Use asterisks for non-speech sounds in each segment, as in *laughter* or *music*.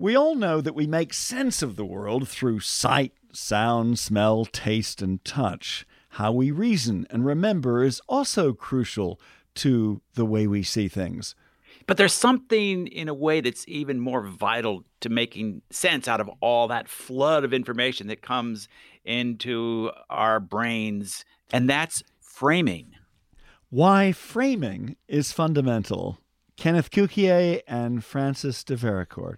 We all know that we make sense of the world through sight, sound, smell, taste, and touch. How we reason and remember is also crucial to the way we see things. But there's something in a way that's even more vital to making sense out of all that flood of information that comes into our brains, and that's framing. Why framing is fundamental. Kenneth Cukier and Francis de Vericourt.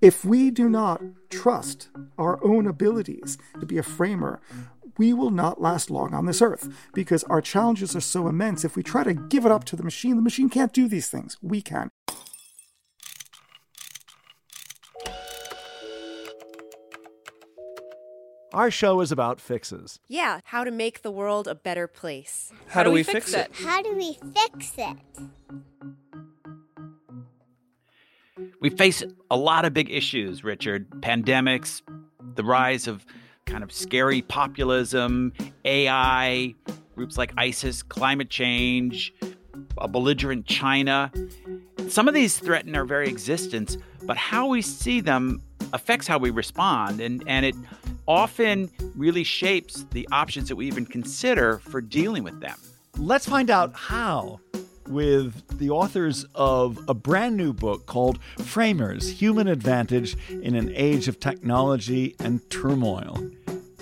If we do not trust our own abilities to be a framer, we will not last long on this earth because our challenges are so immense. If we try to give it up to the machine, the machine can't do these things. We can. Our show is about fixes. Yeah, how to make the world a better place. How, do, we, fix, it? How do we fix it? We face a lot of big issues, Richard pandemics, the rise of kind of scary populism, AI, groups like ISIS, climate change, a belligerent China. Some of these threaten our very existence, but how we see them affects how we respond, and, and it often really shapes the options that we even consider for dealing with them. Let's find out how with the authors of a brand new book called Framers Human Advantage in an Age of Technology and Turmoil.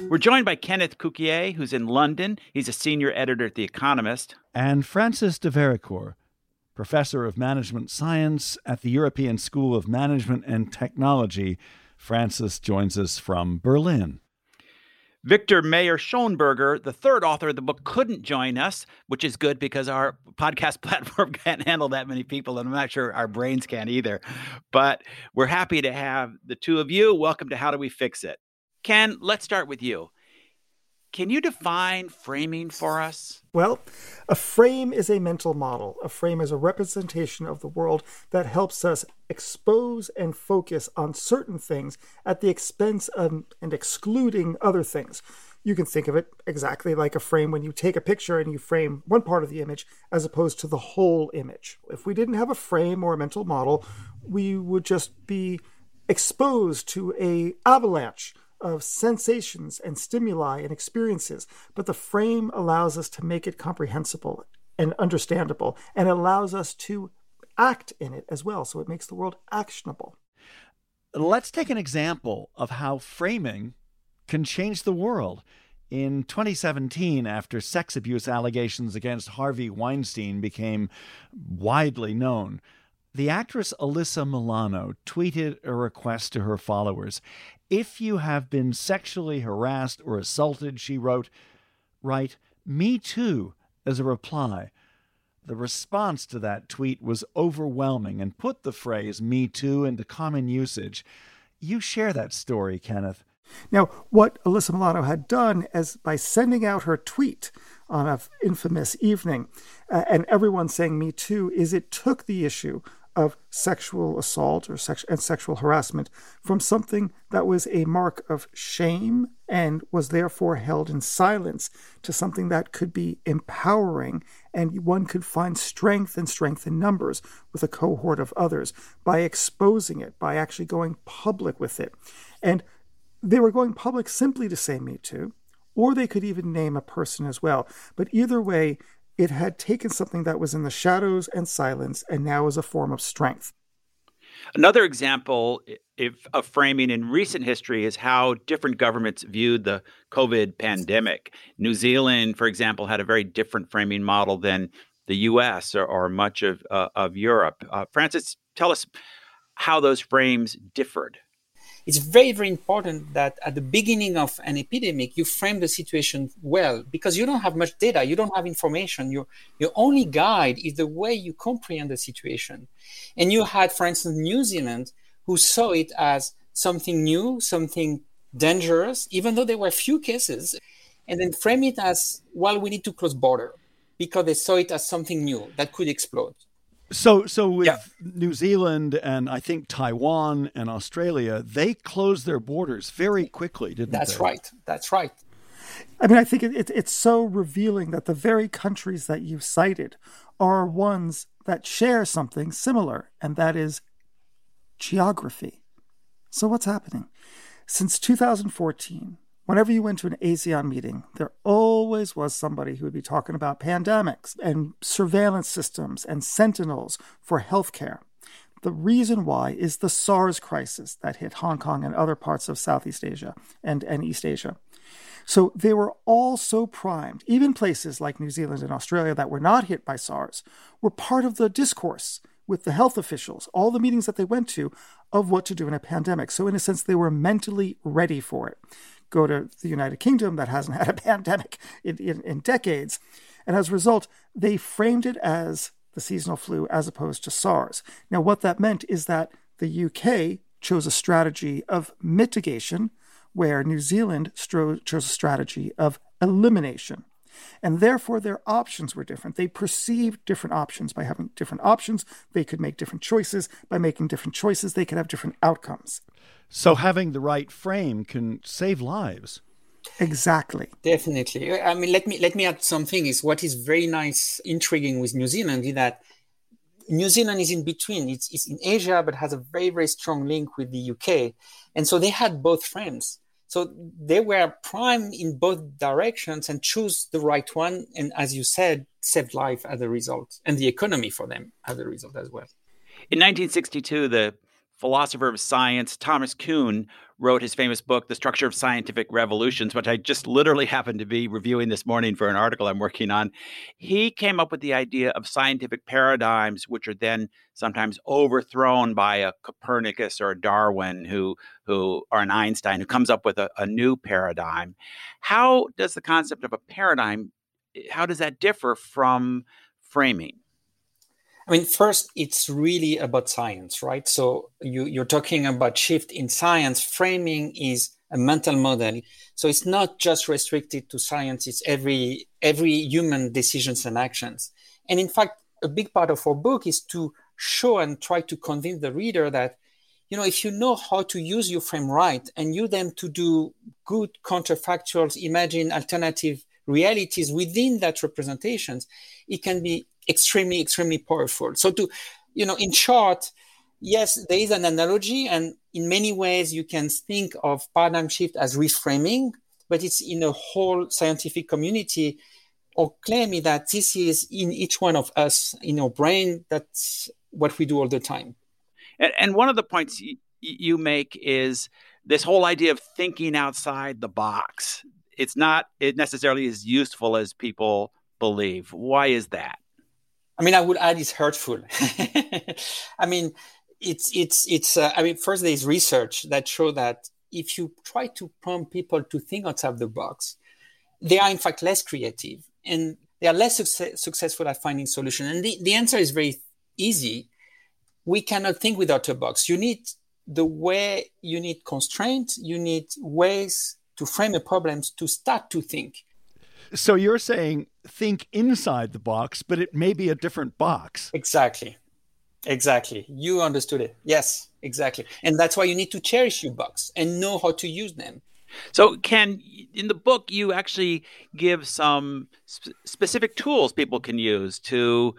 We're joined by Kenneth Cukier, who's in London. He's a senior editor at The Economist. And Francis de Vericourt, professor of management science at the European School of Management and Technology. Francis joins us from Berlin. Viktor Mayer Schoenberger, the third author of the book, couldn't join us, which is good because our podcast *laughs* platform can't handle that many people, and I'm not sure our brains can either. But we're happy to have the two of you. Welcome to How Do We Fix It? Ken, let's start with you. Can you define framing for us? Well, a frame is a mental model. A frame is a representation of the world that helps us expose and focus on certain things at the expense of and excluding other things. You can think of it exactly like a frame when you take a picture and you frame one part of the image as opposed to the whole image. If we didn't have a frame or a mental model, we would just be exposed to a avalanche of sensations and stimuli and experiences, but the frame allows us to make it comprehensible and understandable and allows us to act in it as well. So it makes the world actionable. Let's take an example of how framing can change the world. In 2017, after sex abuse allegations against Harvey Weinstein became widely known, the actress Alyssa Milano tweeted a request to her followers if you have been sexually harassed or assaulted, she wrote, write, Me too, as a reply. The response to that tweet was overwhelming and put the phrase Me Too into common usage. You share that story, Kenneth. Now, what Alyssa Milano had done is by sending out her tweet on an infamous evening, uh, and everyone saying Me Too, is it took the issue of sexual assault or sex- and sexual harassment from something that was a mark of shame and was therefore held in silence to something that could be empowering and one could find strength and strength in numbers with a cohort of others by exposing it by actually going public with it. And they were going public simply to say me too or they could even name a person as well. But either way It had taken something that was in the shadows and silence and now is a form of strength. Another example if, of framing in recent history is how different governments viewed the COVID pandemic. New Zealand, for example, had a very different framing model than the U.S. or, or much of uh, of Europe. Uh, Francis, tell us how those frames differed it's very, very important that at the beginning of an epidemic, you frame the situation well because you don't have much data, you don't have information. Your, your only guide is the way you comprehend the situation. And you had, for instance, New Zealand, who saw it as something new, something dangerous, even though there were few cases, and then frame it as, well, we need to close border because they saw it as something new that could explode. So, so with yeah. New Zealand and I think Taiwan and Australia, they closed their borders very quickly, didn't That's they? That's right. That's right. I mean, I think it, it, it's so revealing that the very countries that you cited are ones that share something similar, and that is geography. So, what's happening? Since 2014, Whenever you went to an ASEAN meeting, there always was somebody who would be talking about pandemics and surveillance systems and sentinels for healthcare. The reason why is the SARS crisis that hit Hong Kong and other parts of Southeast Asia and, and East Asia. So they were all so primed. Even places like New Zealand and Australia that were not hit by SARS were part of the discourse with the health officials, all the meetings that they went to of what to do in a pandemic. So, in a sense, they were mentally ready for it go to the United Kingdom that hasn't *laughs* had a pandemic in, in, in decades. And as a result, they framed it as the seasonal flu as opposed to SARS. Now, what that meant is that the UK chose a strategy of mitigation, where New Zealand chose a strategy of elimination. And therefore, their options were different. They perceived different options. By having different options, they could make different choices. By making different choices, they could have different outcomes. So having the right frame can save lives. Exactly. Definitely. I mean, let me let me add something. Is what is very nice, intriguing with New Zealand is that New Zealand is in between. It's, it's in Asia, but has a very very strong link with the UK, and so they had both frames. So they were prime in both directions and choose the right one. And as you said, saved life as a result, and the economy for them as a result as well. In 1962, the philosopher of science Thomas Kuhn wrote his famous book, The Structure of Scientific Revolutions, which I just literally happened to be reviewing this morning for an article I'm working on. He came up with the idea of scientific paradigms, which are then sometimes overthrown by a Copernicus or a Darwin who, who or an Einstein who comes up with a, a new paradigm. How does the concept of a paradigm, eh, how does that differ from framing? I mean, first, it's really about science, right? So you, you're talking about shift in science. Framing is a mental model. So it's not just restricted to science. It's every, every human decisions and actions. And in fact, a big part of our book is to show and try to convince the reader that, you know, if you know how to use your frame right and use them to do good counterfactuals, imagine alternative realities within that representations, it can be extremely, extremely powerful. So to, you know, in short, yes, there is an analogy, and in many ways you can think of paradigm shift as reframing, but it's in a whole scientific community. Or claim that this is in each one of us, in our brain. That's what we do all the time. And, and one of the points you make is this whole idea of thinking outside the box. It's not it necessarily as useful as people believe. Why is that? I mean, I would add it's hurtful. *laughs* I mean, it's it's it's. Uh, I mean, first there is research that show that if you try to prompt people to think outside the box, they are in fact less creative and they are less success- successful at finding solutions. And the, the answer is very easy. We cannot think without a box. You need the way you need constraints. You need ways to frame a problem to start to think. So you're saying think inside the box, but it may be a different box. Exactly. Exactly. You understood it. Yes, exactly. And that's why you need to cherish your box and know how to use them. So, Ken, in the book, you actually give some sp- specific tools people can use to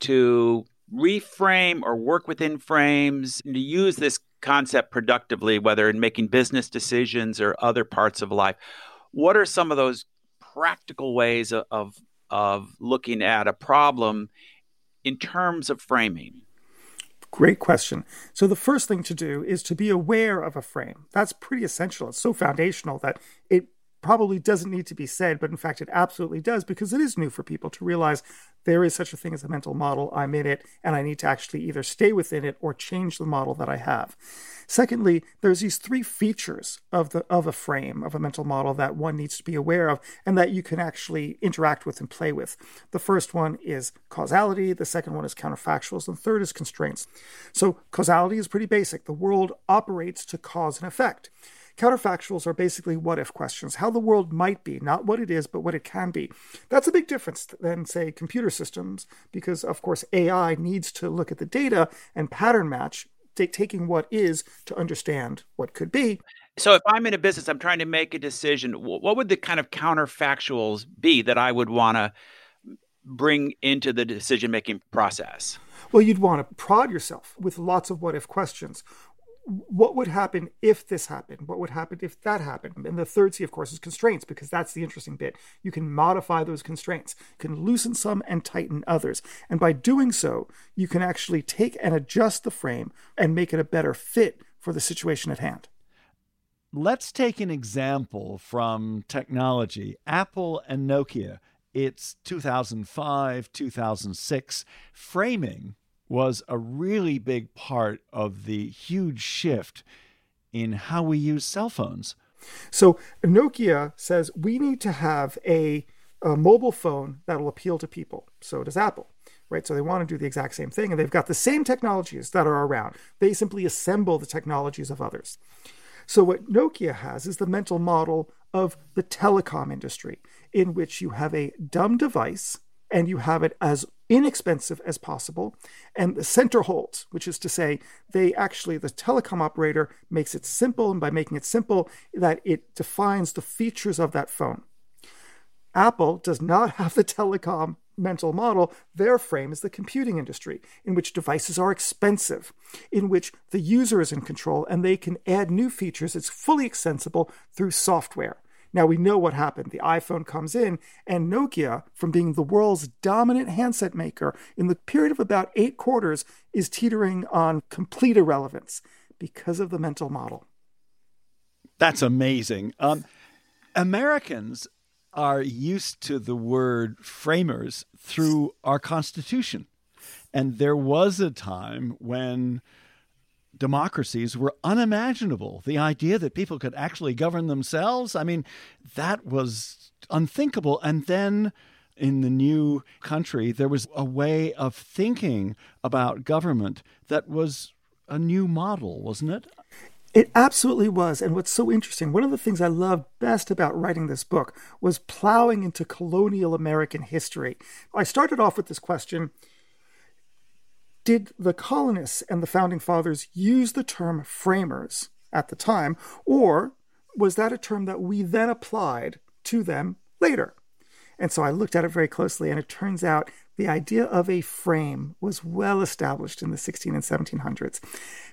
to reframe or work within frames to use this concept productively, whether in making business decisions or other parts of life. What are some of those practical ways of, of of looking at a problem in terms of framing? Great question. So, the first thing to do is to be aware of a frame. That's pretty essential. It's so foundational that it probably doesn't need to be said, but in fact, it absolutely does because it is new for people to realize there is such a thing as a mental model. I'm in it, and I need to actually either stay within it or change the model that I have. Secondly, there's these three features of the of a frame of a mental model that one needs to be aware of and that you can actually interact with and play with. The first one is causality, the second one is counterfactuals, and the third is constraints. So causality is pretty basic. The world operates to cause an effect. Counterfactuals are basically what if questions, how the world might be, not what it is, but what it can be. That's a big difference than, say, computer systems, because, of course, AI needs to look at the data and pattern match, taking what is to understand what could be. So, if I'm in a business, I'm trying to make a decision, what would the kind of counterfactuals be that I would want to bring into the decision making process? Well, you'd want to prod yourself with lots of what if questions what would happen if this happened? What would happen if that happened? And the third C, of course, is constraints, because that's the interesting bit. You can modify those constraints, you can loosen some and tighten others. And by doing so, you can actually take and adjust the frame and make it a better fit for the situation at hand. Let's take an example from technology Apple and Nokia. It's 2005, 2006. Framing was a really big part of the huge shift in how we use cell phones. So Nokia says we need to have a, a mobile phone that will appeal to people. So does Apple right? So they want to do the exact same thing, and they've got the same technologies that are around. They simply assemble the technologies of others. So what Nokia has is the mental model of the telecom industry, in which you have a dumb device and you have it as inexpensive as possible. And the center holds, which is to say, they actually, the telecom operator makes it simple, and by making it simple, that it defines the features of that phone. Apple does not *laughs* have the telecom mental model. Their frame is the computing industry, in which devices are expensive, in which the user is in control and they can add new features. It's fully extensible through software. Now we know what happened. The iPhone comes in, and Nokia, from being the world's dominant handset maker in the period of about eight quarters, is teetering on complete irrelevance because of the mental model. That's amazing. Um, Americans are used to the word framers through our Constitution. And there was a time when democracies were unimaginable. The idea that people could actually govern themselves, I mean, that was unthinkable. And then in the new country, there was a way of thinking about government that was a new model, wasn't it? It absolutely was. And what's so interesting, one of the things I loved best about writing this book was plowing into colonial American history. I started off with this question did the colonists and the founding fathers use the term framers at the time, or was that a term that we then applied to them later? And so I looked at it very closely, and it turns out the idea of a frame was well established in the 16 and 1700s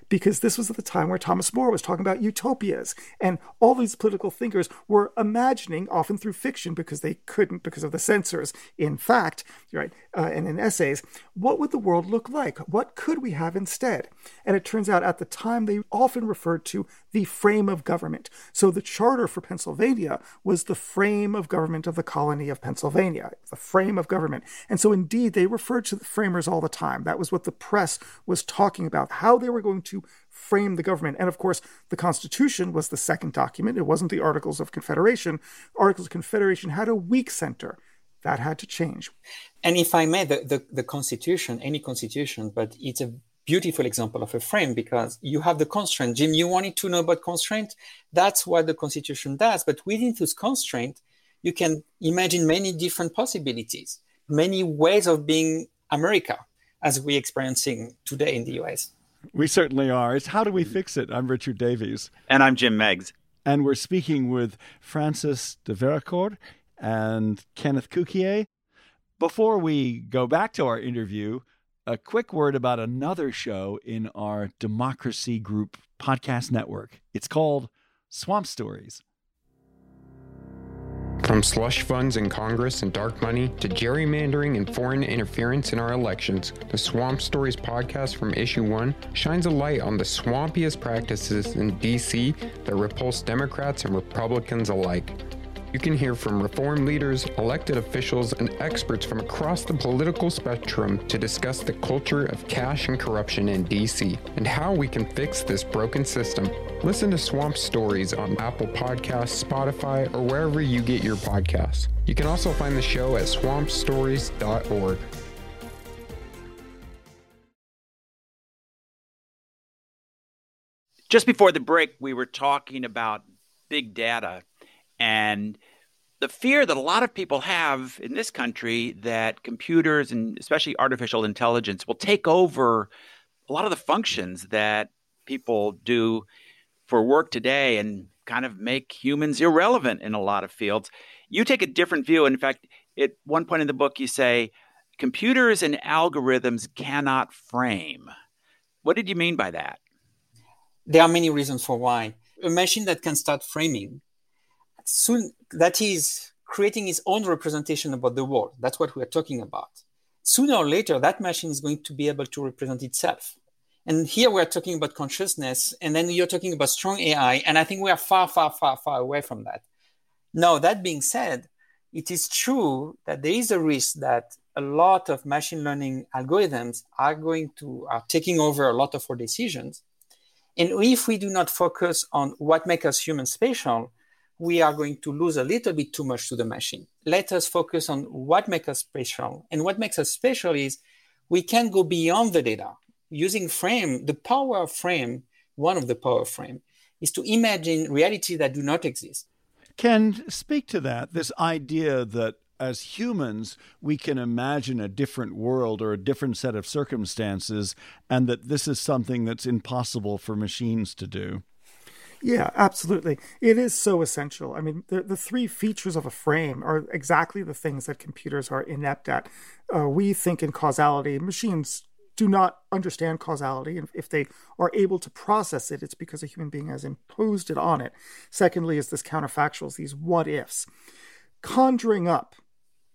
because this was at the time where Thomas More was talking about utopias. And all these political thinkers were imagining, often through fiction, because they couldn't because of the censors, in fact, right, uh, and in essays, what would the world look like? What could we have instead? And it turns out at the time they often referred to the frame of government. So the charter for Pennsylvania was the frame of government of the colony of Pennsylvania, the frame of government. And so indeed they referred to the framers all the time. That was what the press was talking about, how they were going to to frame the government. And of course, the Constitution was the second document. It wasn't the Articles of Confederation. Articles of Confederation had a weak center. That had to change. And if I may, the, the, the Constitution, any Constitution, but it's a beautiful example of a frame because you have the constraint. Jim, you wanted to know about constraint? That's what the Constitution does. But within this constraint, you can imagine many different possibilities, many ways of being America as we're experiencing today in the US. We certainly are. It's How Do We Fix It? I'm Richard Davies. And I'm Jim Meigs. And we're speaking with Francis de Vericourt and Kenneth Cukier. Before we go back to our interview, a quick word about another show in our Democracy Group podcast network. It's called Swamp Stories. From slush funds in Congress and dark money to gerrymandering and foreign interference in our elections, the Swamp Stories podcast from Issue 1 shines a light on the swampiest practices in DC that repulse Democrats and Republicans alike. You can hear from reform leaders, elected officials, and experts from across the political spectrum to discuss the culture of cash and corruption in DC and how we can fix this broken system. Listen to Swamp Stories on Apple Podcasts, Spotify, or wherever you get your podcasts. You can also find the show at swampstories.org. Just before the break, we were talking about big data and the fear that a lot of people have in this country that computers and especially artificial intelligence will take over a lot of the functions that people do for work today and kind of make humans irrelevant in a lot of fields. You take a different view. In fact, at one point in the book, you say computers and algorithms cannot frame. What did you mean by that? There are many reasons for why. A machine that can start framing soon that is creating its own representation about the world. That's what we're talking about. Sooner or later, that machine is going to be able to represent itself. And here we're talking about consciousness, and then you're talking about strong AI, and I think we are far, far, far, far away from that. Now, that being said, it is true that there is a risk that a lot of machine learning algorithms are going to are taking over a lot of our decisions. And if we do not focus on what makes us human special, we are going to lose a little bit too much to the machine. Let us focus on what makes us special. And what makes us special is we can go beyond the data. Using frame, the power of frame, one of the power of frame, is to imagine reality that do not exist. Ken, speak to that, this idea that as humans, we can imagine a different world or a different set of circumstances, and that this is something that's impossible for machines to do. Yeah, absolutely. It is so essential. I mean, the, the three features of a frame are exactly the things that computers are inept at. Uh, we think in causality, machines do not understand causality. And if they are able to process it, it's because a human being has imposed it on it. Secondly, is this counterfactuals, these what ifs. Conjuring up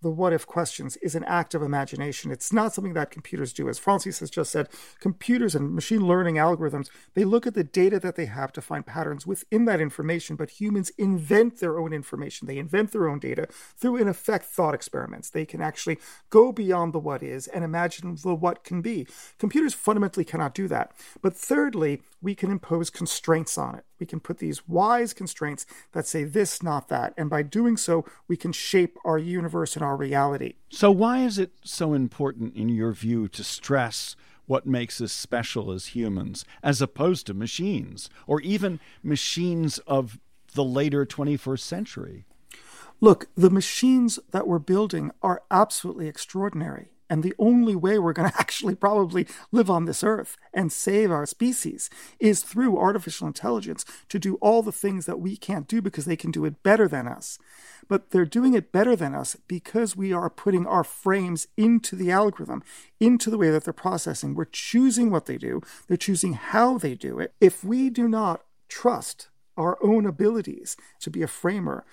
the what if questions is an act of imagination. It's not something that computers do. As Francis has just said, computers and machine learning algorithms, they look at the data that they have to find patterns within that information, but humans invent their own information. They invent their own data through, in effect, thought experiments. They can actually go beyond the what is and imagine the what can be. Computers fundamentally cannot do that. But thirdly, we can impose constraints on it. We can put these wise constraints that say this, not that. And by doing so, we can shape our universe and our reality. So, why is it so important, in your view, to stress what makes us special as humans, as opposed to machines, or even machines of the later 21st century? Look, the machines that we're building are absolutely extraordinary. And the only way we're going *laughs* to actually probably live on this earth and save our species is through artificial intelligence to do all the things that we can't do because they can do it better than us. But they're doing it better than us because we are putting our frames into the algorithm, into the way that they're processing. We're choosing what they do, they're choosing how they do it. If we do not trust our own abilities to be a framer,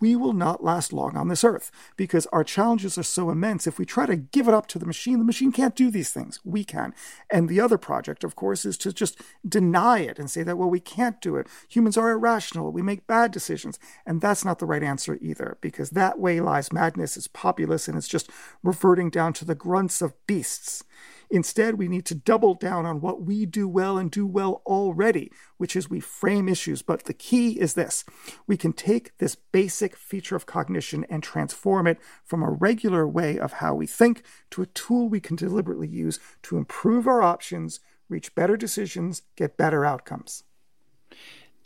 we will not last long on this earth because our challenges are so immense. If we try to give it up to the machine, the machine can't do these things. We can. And the other project, of course, is to just deny it and say that, well, we can't do it. Humans are irrational. We make bad decisions. And that's not the right answer either because that way lies madness. It's populous and it's just reverting down to the grunts of beasts. Instead, we need to double down on what we do well and do well already, which is we frame issues. But the key is this we can take this basic feature of cognition and transform it from a regular way of how we think to a tool we can deliberately use to improve our options, reach better decisions, get better outcomes.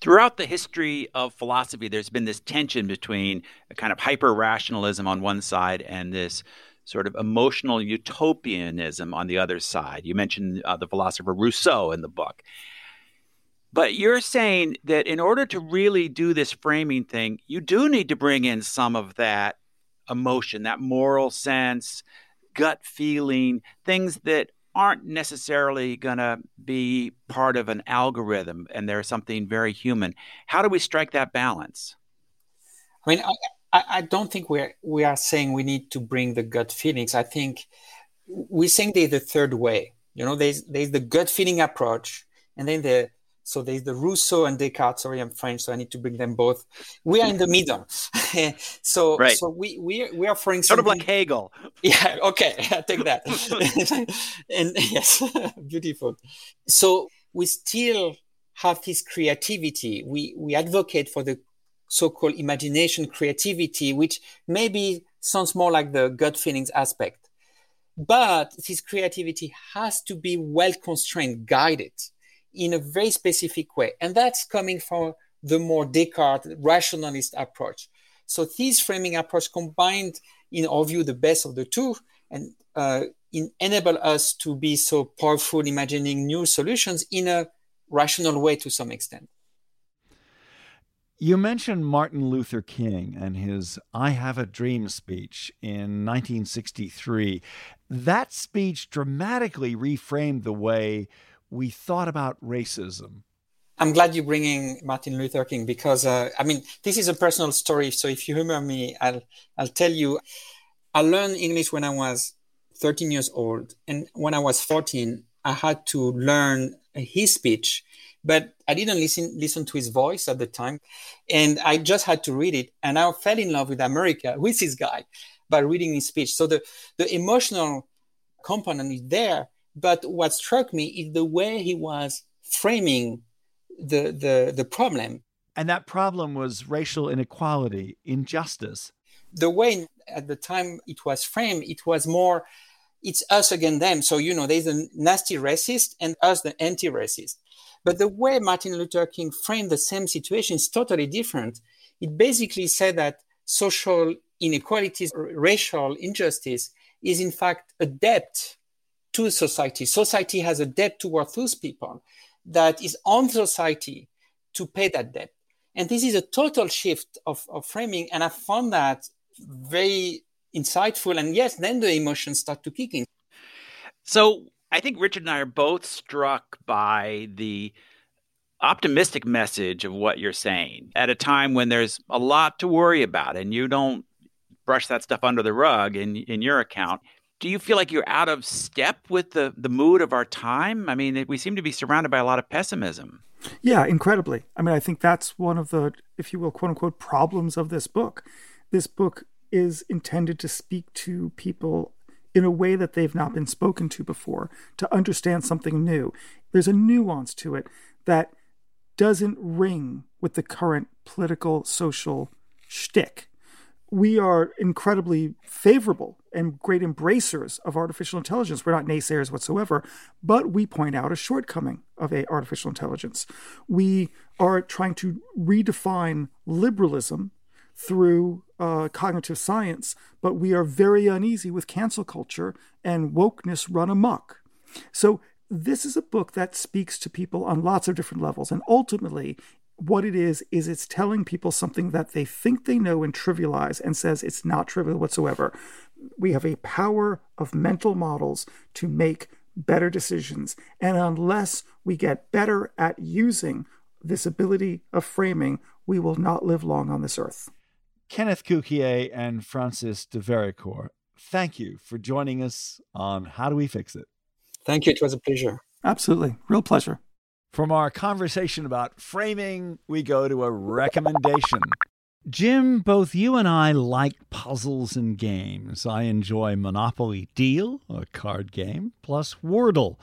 Throughout the history of philosophy, there's been this tension between a kind of hyper rationalism on one side and this sort of emotional utopianism on the other side. You mentioned uh, the philosopher Rousseau in the book. But you're saying that in order to really do this framing thing, you do need to bring in some of that emotion, that moral sense, gut feeling, things that aren't necessarily going to be part of an algorithm and they're something very human. How do we strike that balance? I mean, I, I, I don't think we're we are saying we need to bring the gut feelings. I think we're saying there's the third way. You know, there's there's the gut feeling approach, and then the so there's the Rousseau and Descartes. Sorry, I'm French, so I need to bring them both. We are in the middle. *laughs* so right. so we we we are offering sort something... of like Hegel. *laughs* Yeah. Okay. *laughs* I take that. and yes, beautiful. So we still have this creativity. We we advocate for the so-called imagination creativity, which maybe sounds more like the gut feelings aspect. But this creativity has to be well constrained, guided in a very specific way. And that's coming from the more Descartes rationalist approach. So this framing approach combined, in our view, the best of the two and uh, enable us to be so powerful imagining new solutions in a rational way to some extent. You mentioned Martin Luther King and his I Have a Dream speech in 1963. That speech dramatically reframed the way we thought about racism. I'm glad you're bringing Martin Luther King because, uh, I mean, this is a personal story. So if you humor me, I'll, I'll tell you. I learned English when I was 13 years old. And when I was 14, I had to learn his speech but I didn't listen listen to his voice at the time, and I just had to read it, and I fell in love with America with this guy by reading his speech. So the the emotional component is there, but what struck me is the way he was framing the the the problem. And that problem was racial inequality, injustice. The way at the time it was framed, it was more it's us against them. So, you know, there's a nasty racist and us, the anti racist. But the way Martin Luther King framed the same situation is totally different. It basically said that social inequalities, racial injustice is in fact a debt to society. Society has a debt towards those people that is on society to pay that debt. And this is a total shift of, of framing. And I found that very insightful. And yes, then the emotions start to kick in. So I think Richard and I are both struck by the optimistic message of what you're saying at a time when there's a lot to worry about and you don't brush that stuff under the rug in in your account. Do you feel like you're out of step with the the mood of our time? I mean, we seem to be surrounded by a lot of pessimism. Yeah, incredibly. I mean, I think that's one of the, if you will, quote unquote, problems of this book. This book is intended to speak to people in a way that they've not been spoken to before, to understand something new. There's a nuance to it that doesn't ring with the current political, social shtick. We are incredibly favorable and great embracers of artificial intelligence. We're not naysayers whatsoever, but we point out a shortcoming of a artificial intelligence. We are trying to redefine liberalism through uh, cognitive science, but we are very uneasy with cancel culture and wokeness run amok. So, this is a book that speaks to people on lots of different levels. And ultimately, what it is, is it's telling people something that they think they know and trivialize and says it's not trivial whatsoever. We have a power of mental models to make better decisions. And unless we get better at using this ability of framing, we will not live long on this earth. Kenneth Cukier and Francis de Vericourt, thank you for joining us on How Do We Fix It? Thank you. It was a pleasure. Absolutely. Real pleasure. From our conversation about framing, we go to a recommendation. Jim, both you and I like puzzles and games. I enjoy Monopoly Deal, a card game, plus Wordle.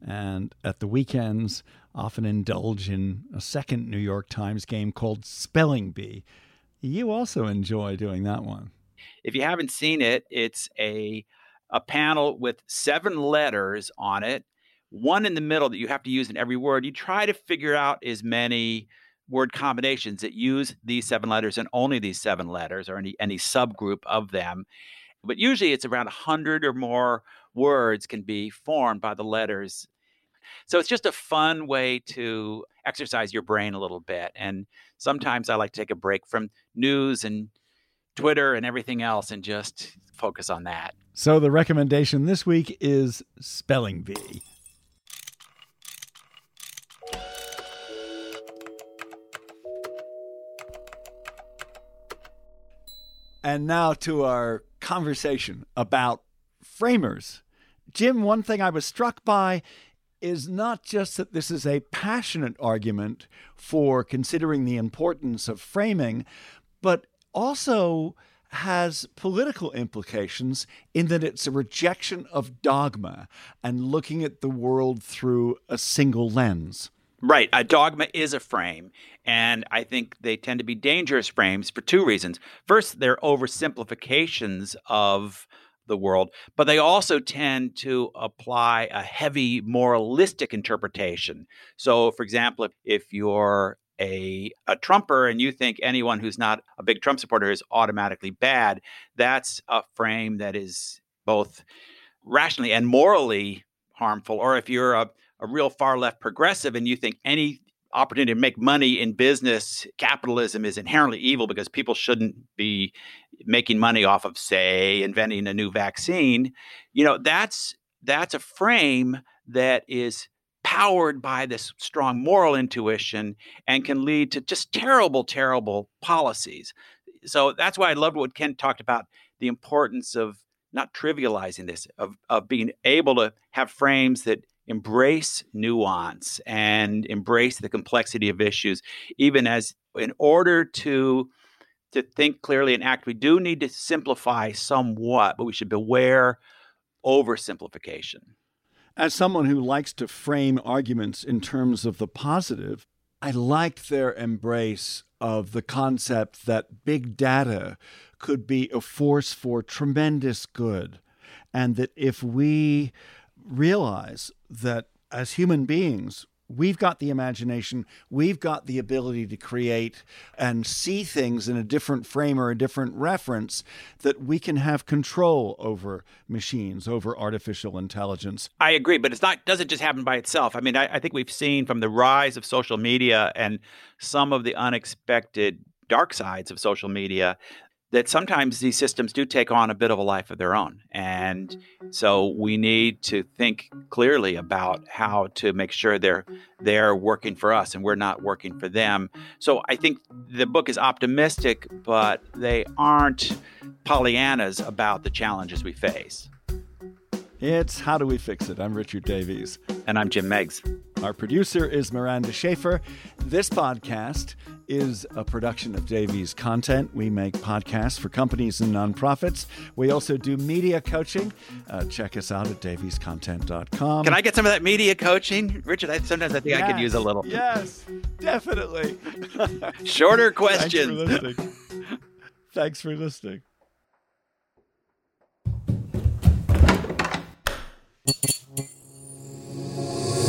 And at the weekends, often indulge in a second New York Times game called Spelling Bee. You also enjoy doing that one. If you haven't seen it, it's a a panel with seven letters on it, one in the middle that you have to use in every word. You try to figure out as many word combinations that use these seven letters and only these seven letters or any any subgroup of them. But usually it's around 100 or more words can be formed by the letters. So it's just a fun way to exercise your brain a little bit. And sometimes I like to take a break from news and Twitter and everything else and just focus on that. So the recommendation this week is Spelling Bee. And now to our conversation about framers. Jim, one thing I was struck by is not just that this is a passionate argument for considering the importance of framing, but also has political implications in that it's a rejection of dogma and looking at the world through a single lens. Right. A dogma is a frame. And I think they tend to be dangerous frames for two reasons. First, they're oversimplifications of the world, but they also tend to apply a heavy moralistic interpretation. So, for example, if, if you're a, a Trumper and you think anyone who's not a big Trump supporter is automatically bad, that's a frame that is both rationally and morally harmful. Or if you're a, a real far left progressive and you think any opportunity to make money in business, capitalism is inherently evil because people shouldn't be making money off of, say, inventing a new vaccine. You know, that's that's a frame that is powered by this strong moral intuition and can lead to just terrible, terrible policies. So that's why I loved what Ken talked about the importance of not trivializing this, of, of being able to have frames that embrace nuance and embrace the complexity of issues, even as in order to to think clearly and act, we do need to simplify somewhat, but we should beware oversimplification. As someone who likes to frame arguments in terms of the positive, I liked their embrace of the concept that big data could be a force for tremendous good. And that if we realize that as human beings, we've got the imagination, we've got the ability to create and see things in a different frame or a different reference, that we can have control over machines, over artificial intelligence. I agree, but it's not doesn't just happen by itself. I mean, I, I think we've seen from the rise of social media and some of the unexpected dark sides of social media that sometimes these systems do take on a bit of a life of their own. And so we need to think clearly about how to make sure they're they're working for us and we're not working for them. So I think the book is optimistic, but they aren't Pollyannas about the challenges we face. It's How Do We Fix It? I'm Richard Davies. And I'm Jim Meigs. Our producer is Miranda Schaefer. This podcast is a production of Davies Content. We make podcasts for companies and nonprofits. We also do media coaching. Uh, check us out at daviescontent.com. Can I get some of that media coaching? Richard, I, sometimes I think yes, I could use a little. Yes, definitely. *laughs* Shorter questions. Thanks for listening. Thanks for listening.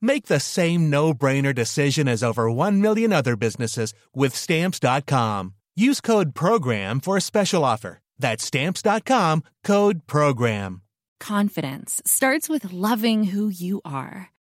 Make the same no-brainer decision as over 1 million other businesses with stamps.com. Use code program for a special offer. That's stamps.com, code program. Confidence starts with loving who you are.